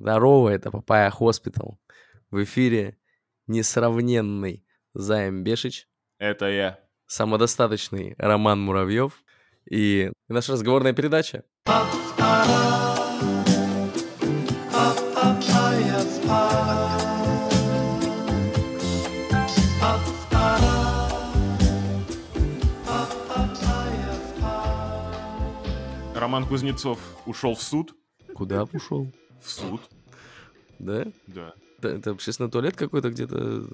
Здорово, это Papaya Hospital. В эфире несравненный Заем Бешич, Это я. самодостаточный Роман Муравьев и наша разговорная передача. Роман Кузнецов ушел в суд. Куда ушел? В суд, Да? да. Это, это общественный туалет какой-то где-то?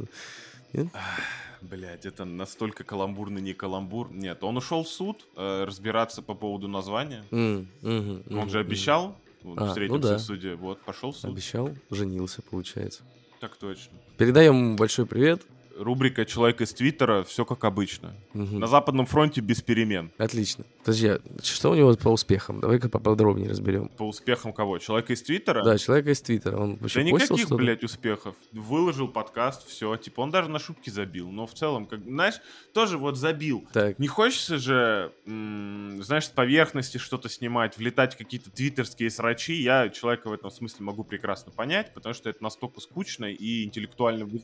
Блять, это настолько каламбурный не каламбур. Нет, он ушел в суд э, разбираться по поводу названия. М, мгм, Он мгм, же обещал. вот, А, ну да. в суде. Вот, пошел в суд. Обещал, женился, получается. Так точно. Передаем большой привет. Рубрика «Человек из Твиттера» все как обычно. Мгм. На Западном фронте без перемен. Отлично. Подожди, а что у него по успехам? Давай-ка поподробнее разберем. По успехам кого? Человека из Твиттера? Да, человека из Твиттера. Он вообще Да никаких, что-то? блядь, успехов. Выложил подкаст, все. Типа, он даже на шутки забил. Но в целом, как, знаешь, тоже вот забил. Так, Не хочется же, м, знаешь, с поверхности что-то снимать, влетать в какие-то твиттерские срачи. Я человека в этом смысле могу прекрасно понять, потому что это настолько скучно и интеллектуально вы-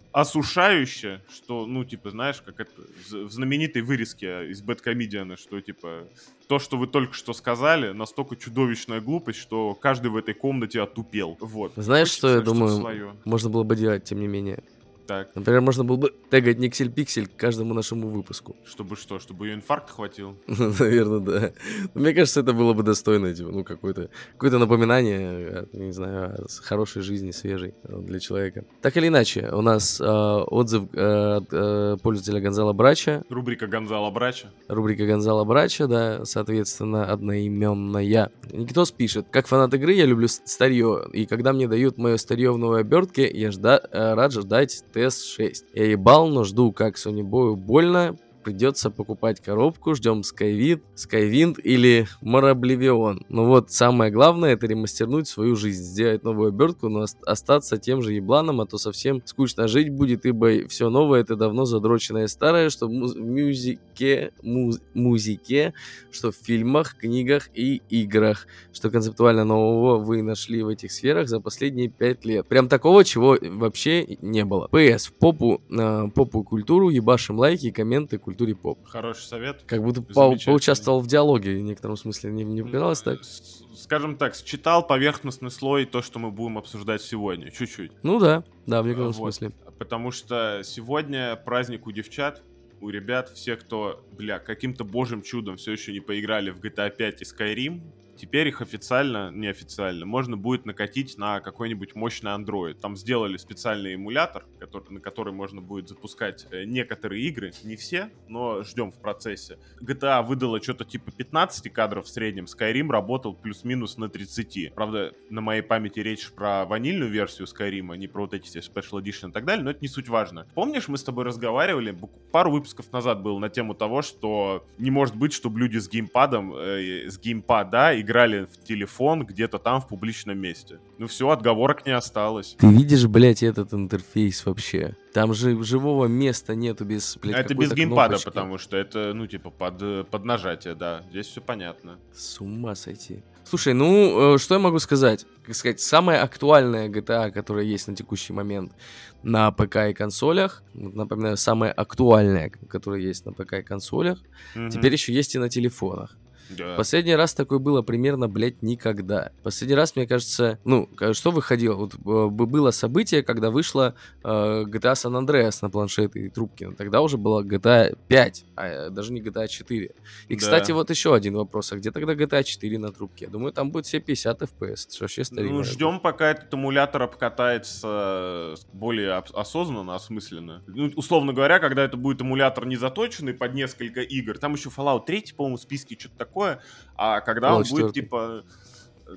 что, ну, типа, знаешь, как это в знаменитой вырезке из Бэткомедиана, что, типа, то, что вы только что сказали, настолько чудовищная глупость, что каждый в этой комнате отупел. Вот. Знаешь, что я Хочется думаю? своё. можно было бы делать, тем не менее. Так, Например, можно было бы тегать Никсель-Пиксель к каждому нашему выпуску. чтобы что? Чтобы ее инфаркт хватил? Наверное, да. Но Мне кажется, это было бы достойно, типа, ну, какое-то какое напоминание, э, не знаю, о хорошей жизни, свежей э, для человека. Так или иначе, у нас э, отзыв э, от э, пользователя Гонзала Брача, Рубрика Гонзала Брача. рубрика Гонзала Брача, да, соответственно, одноименная. Никитос пишет, как фанат игры я люблю старье, и когда мне дают мое старье в новой обертке, я жда- рад ждать TS6. Я ебал, но жду, как Boy больно, придется покупать коробку, ждем Skywind, Skywind или Морабливион. Но вот самое главное это ремастернуть свою жизнь, сделать новую обертку, но ост- остаться тем же ебланом, а то совсем скучно жить будет, ибо все новое это давно задроченное старое, что в муз- в мюзике, муз- музыке, что в фильмах, книгах и играх, что концептуально нового вы нашли в этих сферах за последние пять лет. Прям такого, чего вообще не было. ПС, в попу, э, попу культуру, ебашим лайки, комменты культуре поп. Хороший совет. Как будто по- поучаствовал в диалоге в некотором смысле. Не, не показалось так? Скажем так, считал поверхностный слой то, что мы будем обсуждать сегодня. Чуть-чуть. Ну да, да, в некотором Вот. смысле. Потому что сегодня праздник у девчат, у ребят, все, кто, бля, каким-то божьим чудом все еще не поиграли в GTA 5 и Skyrim, теперь их официально, неофициально, можно будет накатить на какой-нибудь мощный Android. Там сделали специальный эмулятор, который, на который можно будет запускать э, некоторые игры, не все, но ждем в процессе. GTA выдала что-то типа 15 кадров в среднем, Skyrim работал плюс-минус на 30. Правда, на моей памяти речь про ванильную версию Skyrim, а не про вот эти все Special Edition и так далее, но это не суть важно. Помнишь, мы с тобой разговаривали, пару выпусков назад был на тему того, что не может быть, чтобы люди с геймпадом, э, с геймпада играли в телефон где-то там в публичном месте. Ну все, отговорок не осталось. Ты видишь, блядь, этот интерфейс вообще? Там же живого места нету без, блядь, это без геймпада, кнопочки. потому что это, ну, типа, под, под нажатие, да. Здесь все понятно. С ума сойти. Слушай, ну, э, что я могу сказать? Как сказать, самая актуальная GTA, которая есть на текущий момент на ПК и консолях, напоминаю, самая актуальная, которая есть на ПК и консолях, Мгм. теперь еще есть и на телефонах. Да. Последний раз такое было примерно, блядь, никогда. Последний раз, мне кажется, ну, что выходило? Вот э, было событие, когда вышла э, GTA San Andreas на планшеты и трубки. Тогда уже была GTA 5, а э, даже не GTA 4. И, Да. кстати, вот еще один вопрос. А где тогда GTA 4 на трубке? Я думаю, там будет все 50 FPS. Это ж вообще старинная. Ну, ждем, пока этот эмулятор обкатается э, более осознанно, осмысленно. Ну, условно говоря, когда это будет эмулятор не заточенный под несколько игр, там еще Fallout 3, по-моему, в списке что-то такое, а когда он Fallout будет, 4. типа...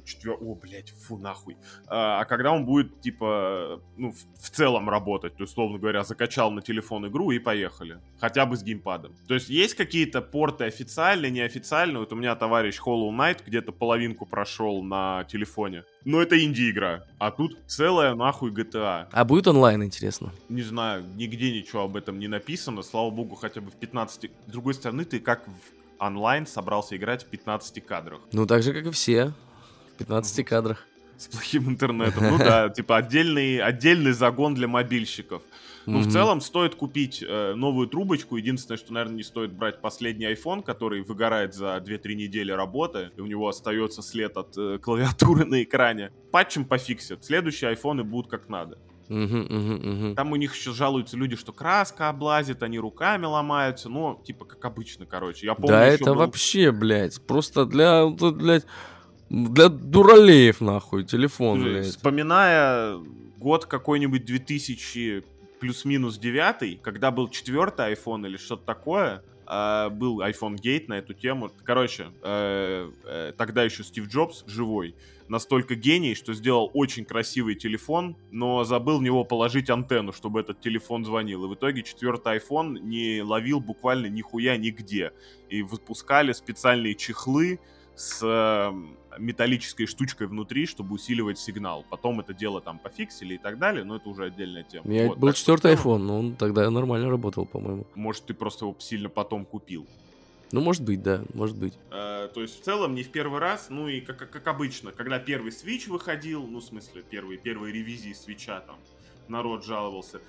Четвер... О, блядь, фу, нахуй. А, а когда он будет, типа, ну, в, в целом работать, то есть, условно говоря, закачал на телефон игру и поехали. Хотя бы с геймпадом. То есть, есть какие-то порты официальные, неофициальные. Вот у меня товарищ Hollow Knight где-то половинку прошел на телефоне. Но это инди-игра. А тут целая нахуй GTA. А будет онлайн, интересно? Не знаю, нигде ничего об этом не написано. Слава богу, хотя бы в 15... С другой стороны, ты как в онлайн собрался играть в 15 кадрах. Ну, так же, как и все. В 15 кадрах. с плохим интернетом. Ну да, типа отдельный, отдельный загон для мобильщиков. Ну, в Мгм. целом, стоит купить э, новую трубочку. Единственное, что, наверное, не стоит брать последний iPhone, который выгорает за 2-3 недели работы, и у него остается след от э, клавиатуры на экране. Патчем пофиксят. Следующие айфоны будут как надо. Там у них еще жалуются люди, что краска облазит, они руками ломаются. Ну, типа, как обычно, короче. Я помню, Да это был- вообще, блядь, просто для, блядь, для дуралеев, нахуй, телефон, Слушай, блядь. Вспоминая год какой-нибудь 2000 плюс-минус 9, когда был четвертый iPhone или что-то такое, а, был iPhone Gate на эту тему. Короче, э, э, тогда еще Стив Джобс, живой, настолько гений, что сделал очень красивый телефон, но забыл в него положить антенну, чтобы этот телефон звонил. И в итоге четвертый iPhone не ловил буквально нихуя нигде. И выпускали специальные чехлы с металлической штучкой внутри, чтобы усиливать сигнал. Потом это дело там пофиксили и так далее, но это уже отдельная тема. У меня Вот, был четвертый iPhone, но он тогда нормально работал, по-моему. Может, ты просто его сильно потом купил. Ну, может быть, да, может быть. Э, то есть в целом не в первый раз, ну и как, как, как обычно, когда первый Switch выходил, ну в смысле первые, первые ревизии свеча там, народ жаловался.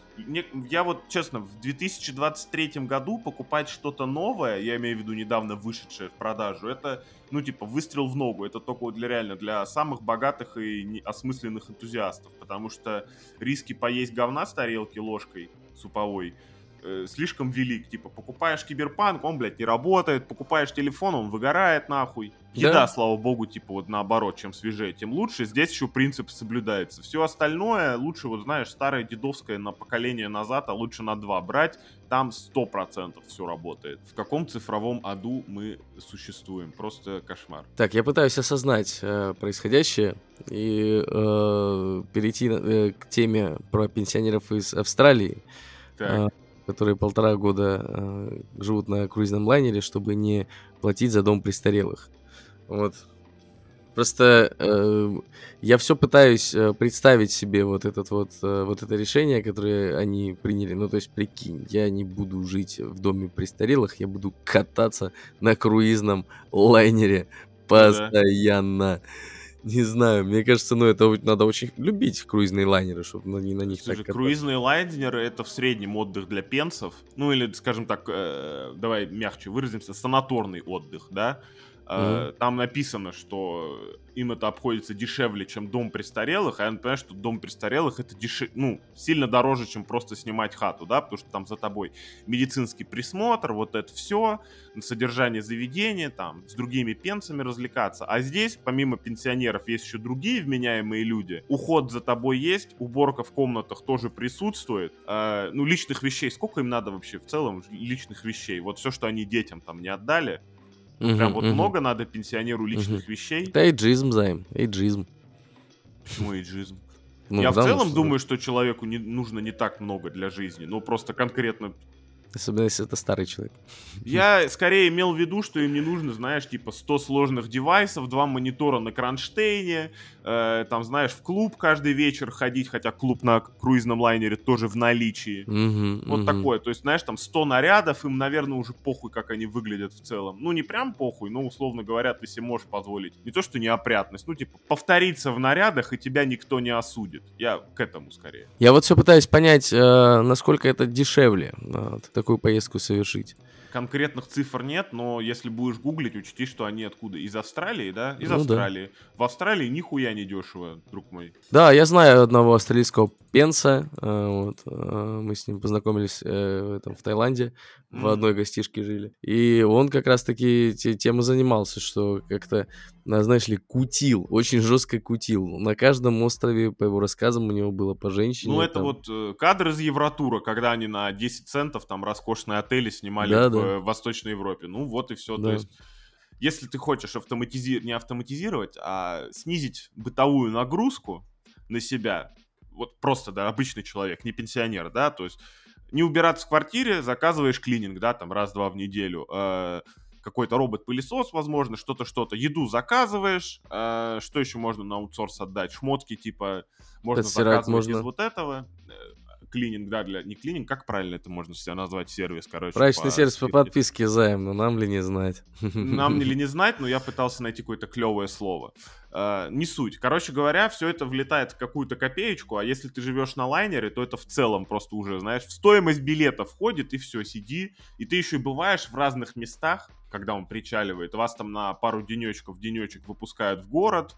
Я вот, честно, в 2023 году покупать что-то новое, я имею в виду недавно вышедшее в продажу, это, ну типа, выстрел в ногу. Это только для реально для самых богатых и осмысленных энтузиастов, потому что риски поесть говна с тарелки ложкой суповой э, слишком велик. Типа, покупаешь киберпанк, он, блядь, не работает, покупаешь телефон, он выгорает нахуй. Еда, Да. слава богу, типа, вот наоборот, чем свежее, тем лучше. Здесь еще принцип соблюдается. Все остальное лучше, вот знаешь, старое дедовское на поколение назад, а лучше на два брать. Там сто процентов все работает. В каком цифровом аду мы существуем? Просто кошмар. Так, я пытаюсь осознать э, происходящее и э, перейти э, к теме про пенсионеров из Австралии, Так, а, которые полтора года э, живут на круизном лайнере, чтобы не платить за дом престарелых. Вот. Просто э, я все пытаюсь э, представить себе вот этот вот, э, вот это решение, которое они приняли. Ну, то есть, прикинь, я не буду жить в доме престарелых, я буду кататься на круизном лайнере да. Не знаю, мне кажется, ну это надо очень любить круизные лайнеры, чтобы на, не на них Слушай, так кататься. круизные лайнеры это в среднем отдых для пенсов. Ну или, скажем так, э, давай мягче выразимся, санаторный отдых, да. Э, Там написано, что им это обходится дешевле, чем дом престарелых, а я понимаю, что дом престарелых это дешев... ну, сильно дороже, чем просто снимать хату, да, потому что там за тобой медицинский присмотр, вот это все, содержание заведения, там, с другими пенсами развлекаться. А здесь, помимо пенсионеров, есть еще другие вменяемые люди. Уход за тобой есть, уборка в комнатах тоже присутствует. Э, ну, личных вещей, сколько им надо вообще в целом личных вещей? Вот все, что они детям там не отдали, Мгм, прям вот мгм. много надо пенсионеру личных Мгм. вещей. Да эйджизм, займ, эйджизм. Почему эйджизм? Ну, Я в целом что- думаю, что человеку не, нужно не так много для жизни. Ну, просто конкретно Особенно, если это старый человек. Я скорее имел в виду, что им не нужно, знаешь, типа 100 сложных девайсов, два монитора на кронштейне, э, там, знаешь, в клуб каждый вечер ходить, хотя клуб на круизном лайнере тоже в наличии. Мгм, Вот такое. То есть, знаешь, там 100 нарядов, им, наверное, уже похуй, как они выглядят в целом. Ну, не прям похуй, но, условно говоря, ты себе можешь позволить. Не то, что неопрятность, ну, типа, повториться в нарядах, и тебя никто не осудит. Я к этому скорее. Я вот все пытаюсь понять, э, насколько это дешевле э, такую поездку совершить. Конкретных цифр нет, но если будешь гуглить, учти, что они откуда? Из Австралии, да? Из Ну да. Австралии. В Австралии нихуя не дешево, друг мой. Да, я знаю одного австралийского пенса. э, вот, э, мы с ним познакомились э, в, этом, в Таиланде, в М. одной гостишке жили. И он как раз-таки те- тем и занимался, что как-то, а, знаешь ли, кутил, очень жестко кутил. На каждом острове, по его рассказам, у него было по женщине. Ну, это там. вот э, кадр из Евротура, когда они на 10 центов там роскошные отели снимали Да, в да. Восточной Европе. Ну, вот и все. Да. То есть, если ты хочешь автоматизи... не автоматизировать, а снизить бытовую нагрузку на себя, вот просто, да, обычный человек, не пенсионер, да, то есть не убираться в квартире, заказываешь клининг, да, там раз-два в неделю, э, какой-то робот-пылесос, возможно, что-то, что-то, еду заказываешь, э, что еще можно на аутсорс отдать, шмотки, типа, можно Постирать заказывать можно. из вот этого, Э, клининг, да, для... Не клининг, как правильно это можно себя назвать, сервис, короче. Брачный по сервис по подписке займ, но нам ли не знать. Нам ли не знать, но я пытался найти какое-то клевое слово. Э, не суть. Короче говоря, все это влетает в какую-то копеечку, а если ты живешь на лайнере, то это в целом просто уже, знаешь, в стоимость билета входит, и все, сиди. И ты еще и бываешь в разных местах, когда он причаливает. Вас там на пару денечков, денечек выпускают в город.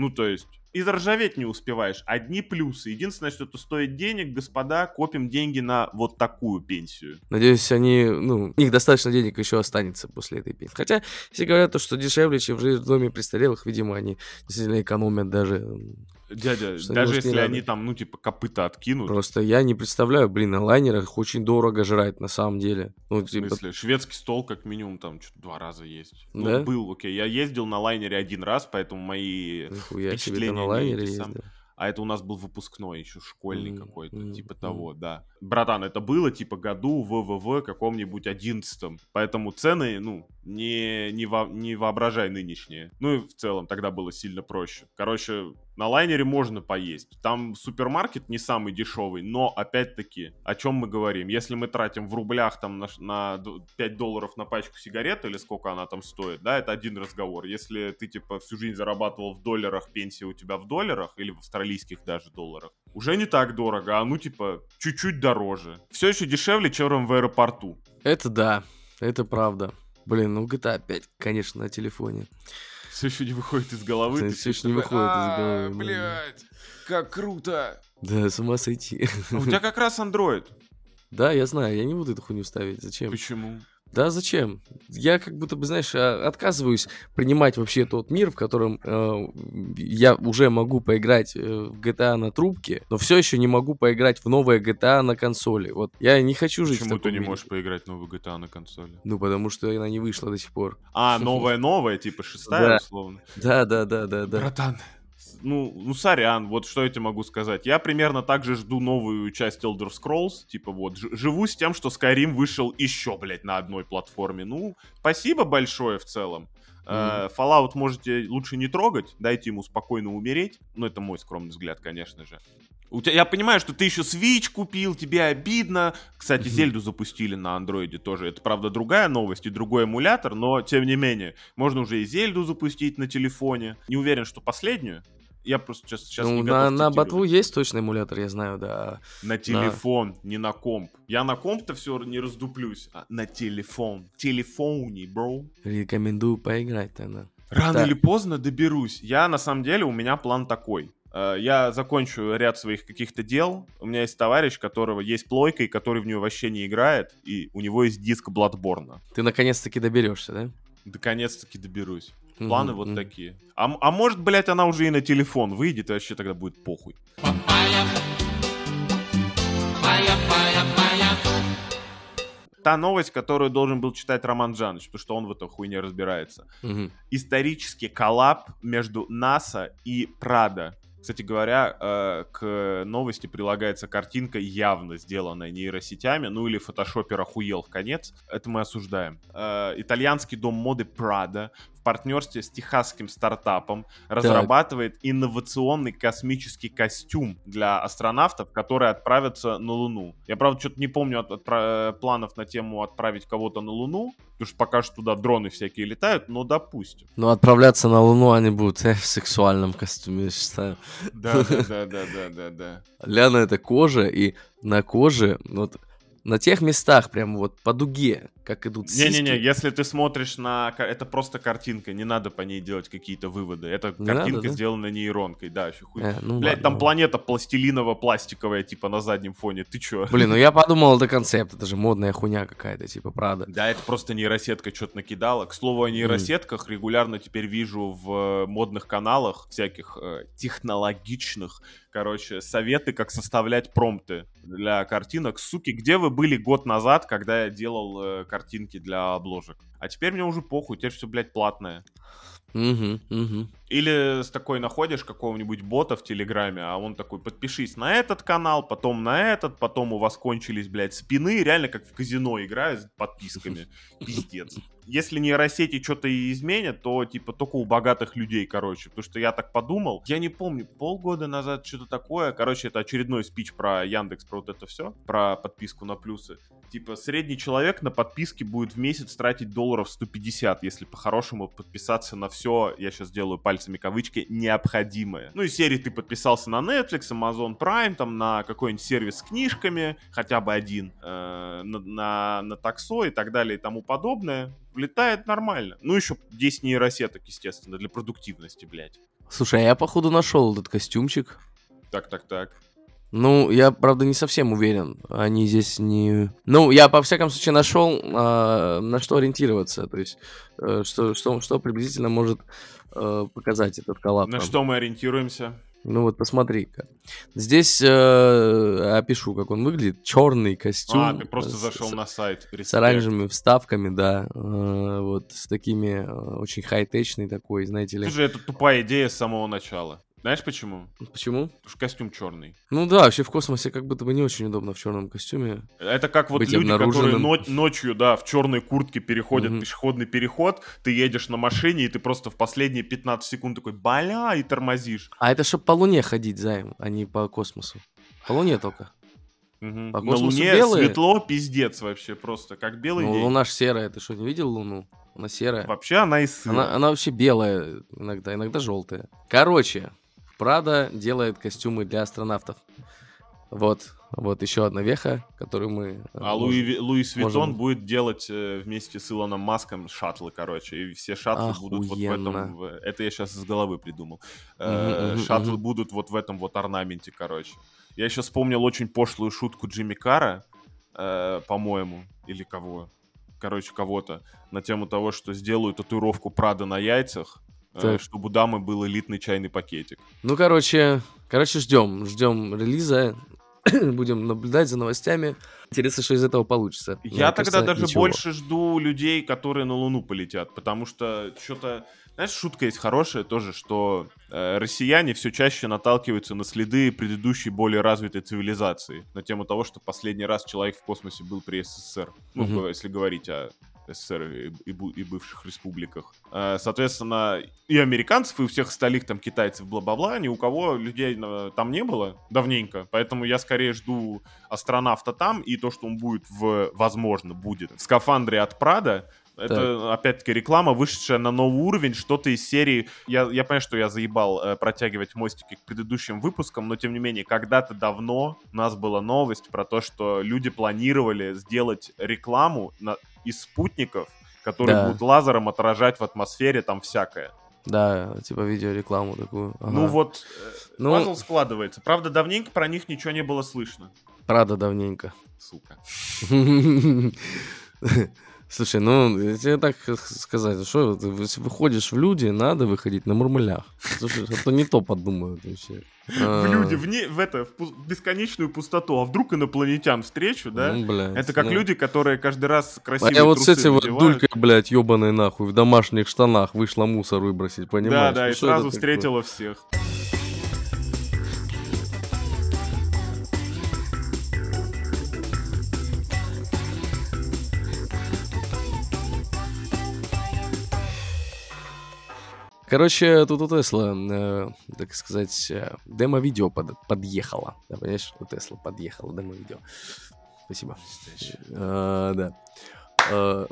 Ну, то есть, и заржаветь не успеваешь. Одни плюсы. Единственное, что это стоит денег, господа, копим деньги на вот такую пенсию. Надеюсь, они, ну, у них достаточно денег еще останется после этой песни. Хотя, если говорят, то, что дешевле, чем жить в доме престарелых, видимо, они действительно экономят даже. Дядя, Что, даже может, если надо? они там, ну, типа, копыта откинут, Просто я не представляю, блин, на лайнерах очень дорого жрать на самом деле. Ну, В типа, смысле, шведский стол как минимум там что-то два раза есть. Ну, Да? был, окей. Я ездил на лайнере один раз, поэтому мои... нихуя себе, впечатления на не лайнере сам- ездил. А это у нас был выпускной еще, школьный М, какой-то, м, типа того, да. Братан, это было, типа, году в ВВ каком-нибудь одиннадцатом. Поэтому цены, ну, не, не, во- не воображай нынешние. Ну и в целом тогда было сильно проще. Короче, на лайнере можно поесть. Там супермаркет не самый дешевый, но опять-таки, о чем мы говорим? Если мы тратим в рублях там на, на д- 5 долларов на пачку сигарет или сколько она там стоит, да, это один разговор. Если ты типа всю жизнь зарабатывал в долларах, пенсия у тебя в долларах или в австралийских даже долларах, уже не так дорого, а ну типа чуть-чуть дороже. Все еще дешевле, чем в аэропорту. Это да, это правда. Блин, ну GTA 5, конечно, на телефоне. Все еще не выходит из головы. Ты ещё всё не выходит из «А, головы, да». Блядь, как круто. Да, с ума сойти. А у тебя как раз Android. Да, я знаю, я не буду эту хуйню ставить. Зачем? Почему? Да, зачем? Я как будто бы, знаешь, а, отказываюсь принимать вообще тот мир, в котором э, я уже могу поиграть э, в GTA на трубке, но все еще не могу поиграть в новое GTA на консоли. Вот я не хочу жить в Почему ты таком не мире. можешь поиграть в новый GTA на консоли? Ну, потому что она не вышла до сих пор. А, новая-новая, типа шестая, условно. Да, да, да, да, да. Братан, ну, ну, сорян, вот что я тебе могу сказать. Я примерно так же жду новую часть Elder Scrolls. Типа вот, живу с тем, что Skyrim вышел еще, блядь, на одной платформе. Ну, спасибо большое в целом. Э, Fallout можете лучше не трогать, дайте ему спокойно умереть. Ну, это мой скромный взгляд, конечно же. У тебя, я понимаю, что ты еще Switch купил, тебе обидно. Кстати, Мгм. Зельду запустили на андроиде тоже. Это, правда, другая новость и другой эмулятор, но, тем не менее, можно уже и Зельду запустить на телефоне. Не уверен, что последнюю. Я просто сейчас, сейчас ну, не на, на ботву есть точно эмулятор, я знаю, да. На телефон, не на комп. Я на комп-то все не раздуплюсь. А на телефон. Телефоне, бро. Рекомендую поиграть тогда. Рано Так. или поздно доберусь. Я, на самом деле, у меня план такой. Э, Я закончу ряд своих каких-то дел. У меня есть товарищ, которого есть плойка, и который в нее вообще не играет. И у него есть диск Bloodborne. Ты наконец-таки доберешься, да? Наконец-таки доберусь. Планы Мгм, вот такие. А, а может, блядь, она уже и на телефон выйдет, и вообще тогда будет похуй. Та новость, которую должен был читать Роман Джаныч, потому что он в этой хуйне разбирается. Мгм. Исторический коллаб между НАСА и Прада. Кстати говоря, э, к новости прилагается картинка, явно сделанная нейросетями, ну или фотошопер охуел в конец. Это мы осуждаем. Э, итальянский дом моды Прада в партнерстве с техасским стартапом разрабатывает инновационный космический костюм для астронавтов, которые отправятся на Луну. Я, правда, что-то не помню от- отпра- э, планов на тему отправить кого-то на Луну, потому что пока что туда дроны всякие летают, но допустим. Ну, отправляться на Луну они будут э, в сексуальном костюме, я считаю. Да, да, да, да, да, да. Ляна это кожа, и на коже, вот на тех местах, прям вот по дуге, как идут сиськи. Не-не-не, если ты смотришь на... Это просто картинка, не надо по ней делать какие-то выводы. Это Не картинка, надо, да? сделана нейронкой, да, еще хуй. Э, ну Блять, ладно, там ладно. планета пластилиново-пластиковая, типа, на заднем фоне. Ты чё? Блин, ну я подумал, это концепт, это же модная хуйня какая-то, типа, правда. Да, это просто нейросетка что-то накидала. К слову о нейросетках, регулярно теперь вижу в э, модных каналах всяких э, технологичных, короче, советы, как составлять промпты для картинок. Суки, где вы были год назад, когда я делал э, картинки для обложек? А теперь мне уже похуй, теперь все, блядь, платное. Угу, угу. Или с такой находишь какого-нибудь бота в Телеграме, а он такой, подпишись на этот канал, потом на этот, потом у вас кончились, блядь, спины, реально как в казино играют с подписками. Пиздец. Если нейросети что-то и изменят, то, типа, только у богатых людей, короче. Потому что я так подумал, я не помню, полгода назад что-то такое. Короче, это очередной спич про Яндекс, про вот это все, про подписку на плюсы. Типа, средний человек на подписке будет в месяц тратить долларов 150, если по-хорошему подписаться на все, я сейчас делаю пальцами кавычки, необходимое. Ну, и серии ты подписался на Netflix, Amazon Prime, там, на какой-нибудь сервис с книжками, хотя бы один, э, на, на, на таксо и так далее и тому подобное влетает нормально. Ну, еще 10 нейросеток, естественно, для продуктивности, блядь. Слушай, а я, походу, нашел этот костюмчик. Так, так, так. Ну, я, правда, не совсем уверен. Они здесь не... Ну, я, по всяком случае, нашел, а, на что ориентироваться. То есть, э, что, что, что приблизительно может э, показать этот коллап. На что мы ориентируемся? Ну вот посмотри-ка. Здесь э, опишу, как он выглядит. Черный костюм. А, ты просто с, зашел с, на сайт. С оранжевыми вставками, да. Э, вот с такими э, очень хай-течный такой, знаете ли. Слушай, это тупая идея с самого начала. Знаешь почему? Почему? Потому что костюм черный. Ну да, вообще в космосе как будто бы не очень удобно в черном костюме. Это как вот люди, которые но- ночью, да, в черной куртке переходят угу. пешеходный переход, ты едешь на машине, и ты просто в последние 15 секунд такой, бля, и тормозишь. А это чтобы по Луне ходить, Займ, а не по космосу. По Луне только. Угу. По на Луне белые. светло, пиздец вообще просто, как белый ну, день. Луна ж серая, ты что, не видел Луну? Она серая. Вообще она из сыра. Она, она вообще белая иногда, иногда желтая. Короче, Прада делает костюмы для астронавтов. Вот, вот еще одна веха, которую мы... Э, а можем, Louis, Louis Vuitton будет делать э, вместе с Илоном Маском шаттлы, короче, и все шаттлы Охуенно. будут вот в этом... В, это я сейчас из головы придумал. Э, шаттлы будут вот в этом вот орнаменте, короче. Я еще вспомнил очень пошлую шутку Джимми Кара, э, по-моему, или кого, короче, кого-то, на тему того, что сделаю татуировку Прада на яйцах, так. чтобы у дамы был элитный чайный пакетик. Ну, короче, короче, ждем, ждем релиза, будем наблюдать за новостями. Интересно, что из этого получится. Я Мне тогда кажется, даже ничего. больше жду людей, которые на Луну полетят, потому что что-то... Знаешь, шутка есть хорошая тоже, что э, россияне все чаще наталкиваются на следы предыдущей более развитой цивилизации на тему того, что последний раз человек в космосе был при СССР. Ну, угу. если говорить о СССР и, и, и бывших республиках. Соответственно, и американцев, и у всех остальных там китайцев, бла-бла-бла, ни у кого людей там не было давненько. Поэтому я скорее жду астронавта там, и то, что он будет в, возможно, будет в скафандре от Прада, это, опять-таки, реклама, вышедшая на новый уровень, что-то из серии... Я, я понимаю, что я заебал э, протягивать мостики к предыдущим выпускам, но, тем не менее, когда-то давно у нас была новость про то, что люди планировали сделать рекламу на, из спутников, которые да. будут лазером отражать в атмосфере там всякое. Да, типа видеорекламу такую. Ага. Ну вот, э, ну... пазл складывается. Правда, давненько про них ничего не было слышно. Правда, давненько. Сука. Слушай, ну, я тебе так сказать, что если выходишь в люди, надо выходить на мурмылях. Слушай, а то не то подумают вообще. В люди, в, не, в это, в бесконечную пустоту. А вдруг инопланетян встречу, да? Ну, блядь, это как ну... люди, которые каждый раз красивые А я вот с этим вот дулькой, блядь, ебаной нахуй, в домашних штанах вышла мусор выбросить, понимаешь? Да, да, ну, и сразу встретила всех. Короче, тут у Тесла, э, так сказать, э, демо-видео под, подъехало. Да, понимаешь, у Тесла подъехало демо-видео. Спасибо. А, да. А...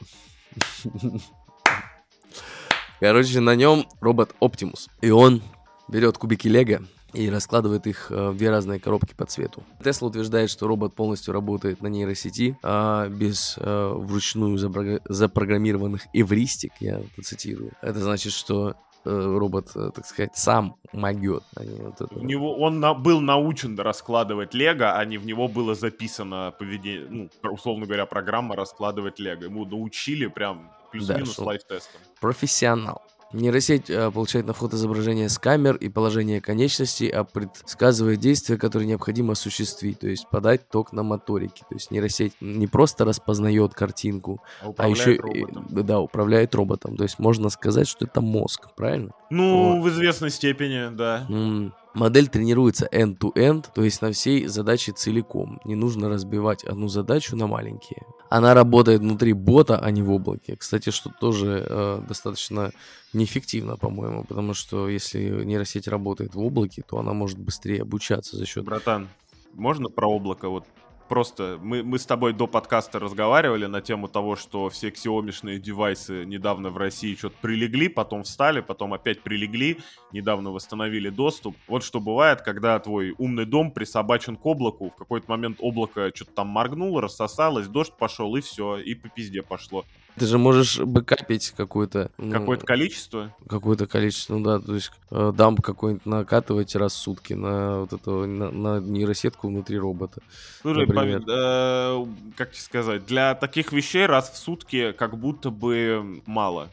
Короче, на нем робот Оптимус. И он берет кубики Лего и раскладывает их в две разные коробки по цвету. Тесла утверждает, что робот полностью работает на нейросети, а без э, вручную запрограммированных эвристик, я цитирую. Это значит, что робот, э, так сказать, сам могет. А вот это... У него, он на, был научен раскладывать лего, а не в него было записано поведение, ну, условно говоря, программа раскладывать лего. Ему научили прям плюс-минус да, лайф-тестом. Профессионал. Нейросеть э, получает на вход изображение с камер и положение конечностей, а предсказывает действия, которые необходимо осуществить, то есть подать ток на моторике. То есть нейросеть не просто распознает картинку, А а еще роботом. да, управляет роботом. То есть можно сказать, что это мозг, правильно? Ну, в известной степени, да. М, Модель тренируется end-to-end, то есть на всей задаче целиком. Не нужно разбивать одну задачу на маленькие. Она работает внутри бота, а не в облаке. Кстати, что тоже э, достаточно неэффективно, по-моему, потому что если нейросеть работает в облаке, то она может быстрее обучаться за счет... Братан, можно про облако? Вот просто мы, мы с тобой до подкаста разговаривали на тему того, что все ксиомишные девайсы недавно в России что-то прилегли, потом встали, потом опять прилегли, недавно восстановили доступ. Вот что бывает, когда твой умный дом присобачен к облаку, в какой-то момент облако что-то там моргнуло, рассосалось, дождь пошел, и все, и по пизде пошло. Ты же можешь бэкапить какое-то... ну, Какое-то количество. какое-то количество, ну да, то есть э, дамп какой-нибудь накатывать раз в сутки на вот эту, на, на нейросетку внутри робота. Слушай, пов- э, как тебе сказать, для таких вещей раз в сутки как будто бы мало.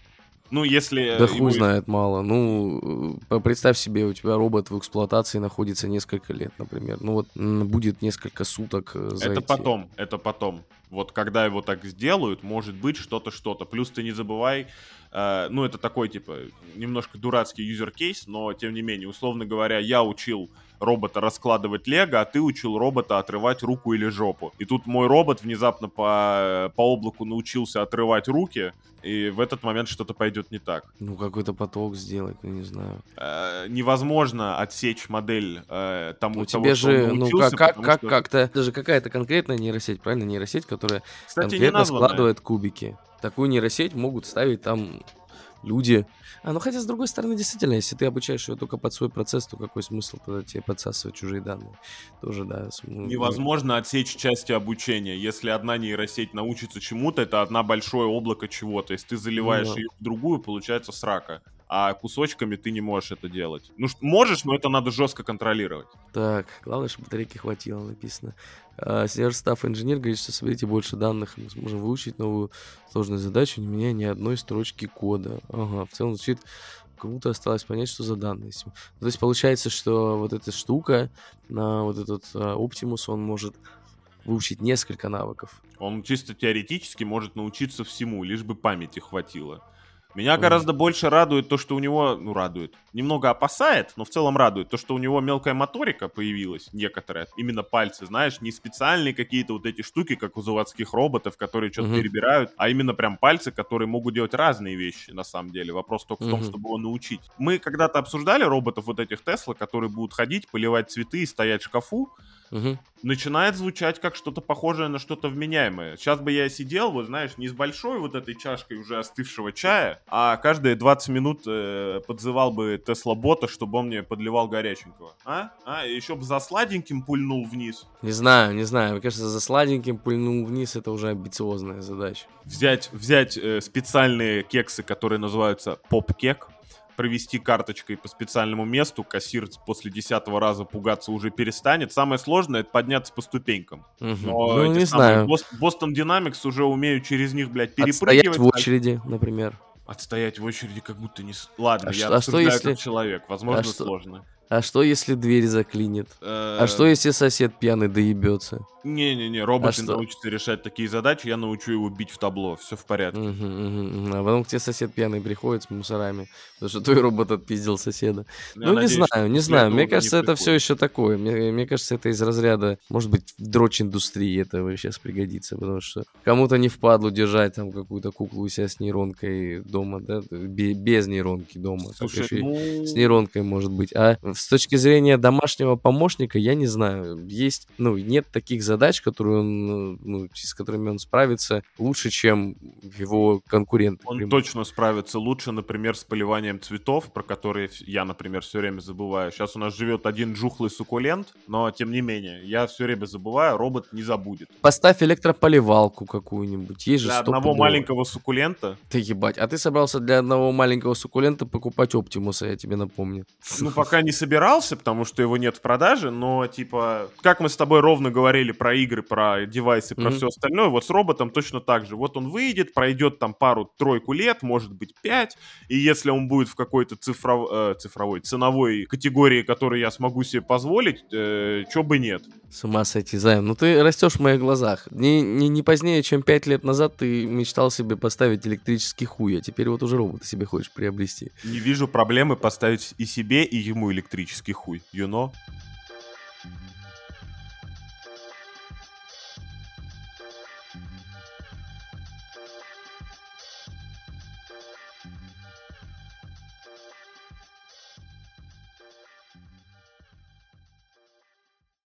Ну, если... Да э, хуй ему- знает мало. Ну, э, представь себе, у тебя робот в эксплуатации находится несколько лет, например. Ну вот будет несколько суток э, за Это эти- потом, это потом. Вот когда его так сделают, может быть что-то, что-то. Плюс ты не забывай, э, ну это такой типа немножко дурацкий юзер-кейс, но тем не менее, условно говоря, я учил робота раскладывать лего, а ты учил робота отрывать руку или жопу. И тут мой робот внезапно по, по облаку научился отрывать руки, и в этот момент что-то пойдет не так. Ну, какой-то поток сделать, ну, не знаю. Э, невозможно отсечь модель э, тому, Ну, того, тебе что он же, ну, как, как, что- как-то, это же какая-то конкретная нейросеть, правильно? Нейросеть, которая Кстати, конкретно складывает кубики. Такую нейросеть могут ставить там люди. А, ну хотя, с другой стороны, действительно, если ты обучаешь ее только под свой процесс, то какой смысл тогда тебе подсасывать чужие данные? Тоже, да. с- ну, Невозможно отсечь части обучения. Если одна нейросеть научится чему-то, это одна большое облако чего-то. Если ты заливаешь Ну да. ее в другую, получается срака. А кусочками ты не можешь это делать. Ну, можешь, но это надо жестко контролировать. Так, главное, чтобы батарейки хватило, написано. А, Senior Staff Engineer говорит, что соберите больше данных, мы сможем выучить новую сложную задачу, не меняя ни одной строчки кода. Ага, в целом звучит круто, осталось понять, что за данные. То есть получается, что вот эта штука, на вот этот а, Optimus, он может выучить несколько навыков. Он чисто теоретически может научиться всему, лишь бы памяти хватило. Меня гораздо больше радует то, что у него, ну, радует, немного опасает, но в целом радует то, что у него мелкая моторика появилась, некоторая, именно пальцы, знаешь, не специальные какие-то вот эти штуки, как у заводских роботов, которые что-то Мгм. перебирают, а именно прям пальцы, которые могут делать разные вещи, на самом деле. Вопрос только в том, чтобы его научить. Мы когда-то обсуждали роботов вот этих Тесла, которые будут ходить, поливать цветы и стоять в шкафу, Мгм. начинает звучать как что-то похожее на что-то вменяемое. Сейчас бы я сидел, вот знаешь, не с большой вот этой чашкой уже остывшего чая, а каждые 20 минут э, подзывал бы Тесла-бота, чтобы он мне подливал горяченького. А? А? Еще бы за сладеньким пульнул вниз. Не знаю, не знаю. Мне кажется, за сладеньким пульнул вниз, это уже амбициозная задача. Взять, взять э, специальные кексы, которые называются поп-кек, провести карточкой по специальному месту, кассир после десятого раза пугаться уже перестанет. Самое сложное — это подняться по ступенькам. Мгм. Но Ну, не самые знаю. Бос- Boston Dynamics уже умеют через них, блядь, Отстоять перепрыгивать. в очереди, например. Отстоять в очереди как будто не... Ладно, А я что- а что если- человек. Возможно, а что- сложно. А что, если дверь заклинит? А Э, что, если сосед пьяный доебется? Не-не-не, робот А что? научится решать такие задачи, я научу его бить в табло. Все в порядке. А потом к тебе сосед пьяный приходит с мусорами, потому что твой робот отпиздил соседа. Я ну, не знаю, не знаю. этого Мне кажется, это все еще такое. Мне, мне кажется, это из разряда, может быть, в дрочь-индустрии это сейчас пригодится, потому что кому-то не впадлу держать там какую-то куклу у себя с нейронкой дома, да, бе- без нейронки дома. Слушай, ну... с нейронкой может быть. А с точки зрения домашнего помощника, я не знаю. Есть, ну, нет таких задач, которые он, ну, с которыми он справится лучше, чем его конкуренты. Он прям. точно справится лучше, например, с поливанием цветов, про которые я, например, все время забываю. Сейчас у нас живет один жухлый суккулент, но тем не менее, я все время забываю, робот не забудет. Поставь электрополивалку какую-нибудь. Есть же Для одного стопудово. маленького суккулента, Ты ебать. А ты собрался для одного маленького суккулента покупать Оптимуса, я тебе напомню. ну, пока не собирался, потому что его нет в продаже, но, типа, как мы с тобой ровно говорили про игры, про девайсы, про Мгм. все остальное, вот с роботом точно так же. Вот он выйдет, пройдет там пару-тройку лет, может быть, пять, и если он будет в какой-то цифров- э, цифровой, ценовой категории, которую я смогу себе позволить, э, чё бы нет. С ума сойти, Займ. Ну ты растешь в моих глазах. Не, не, не позднее, чем пять лет назад ты мечтал себе поставить электрический хуй, а теперь вот уже робота себе хочешь приобрести. Не вижу проблемы поставить и себе, и ему электрический хуй. You know?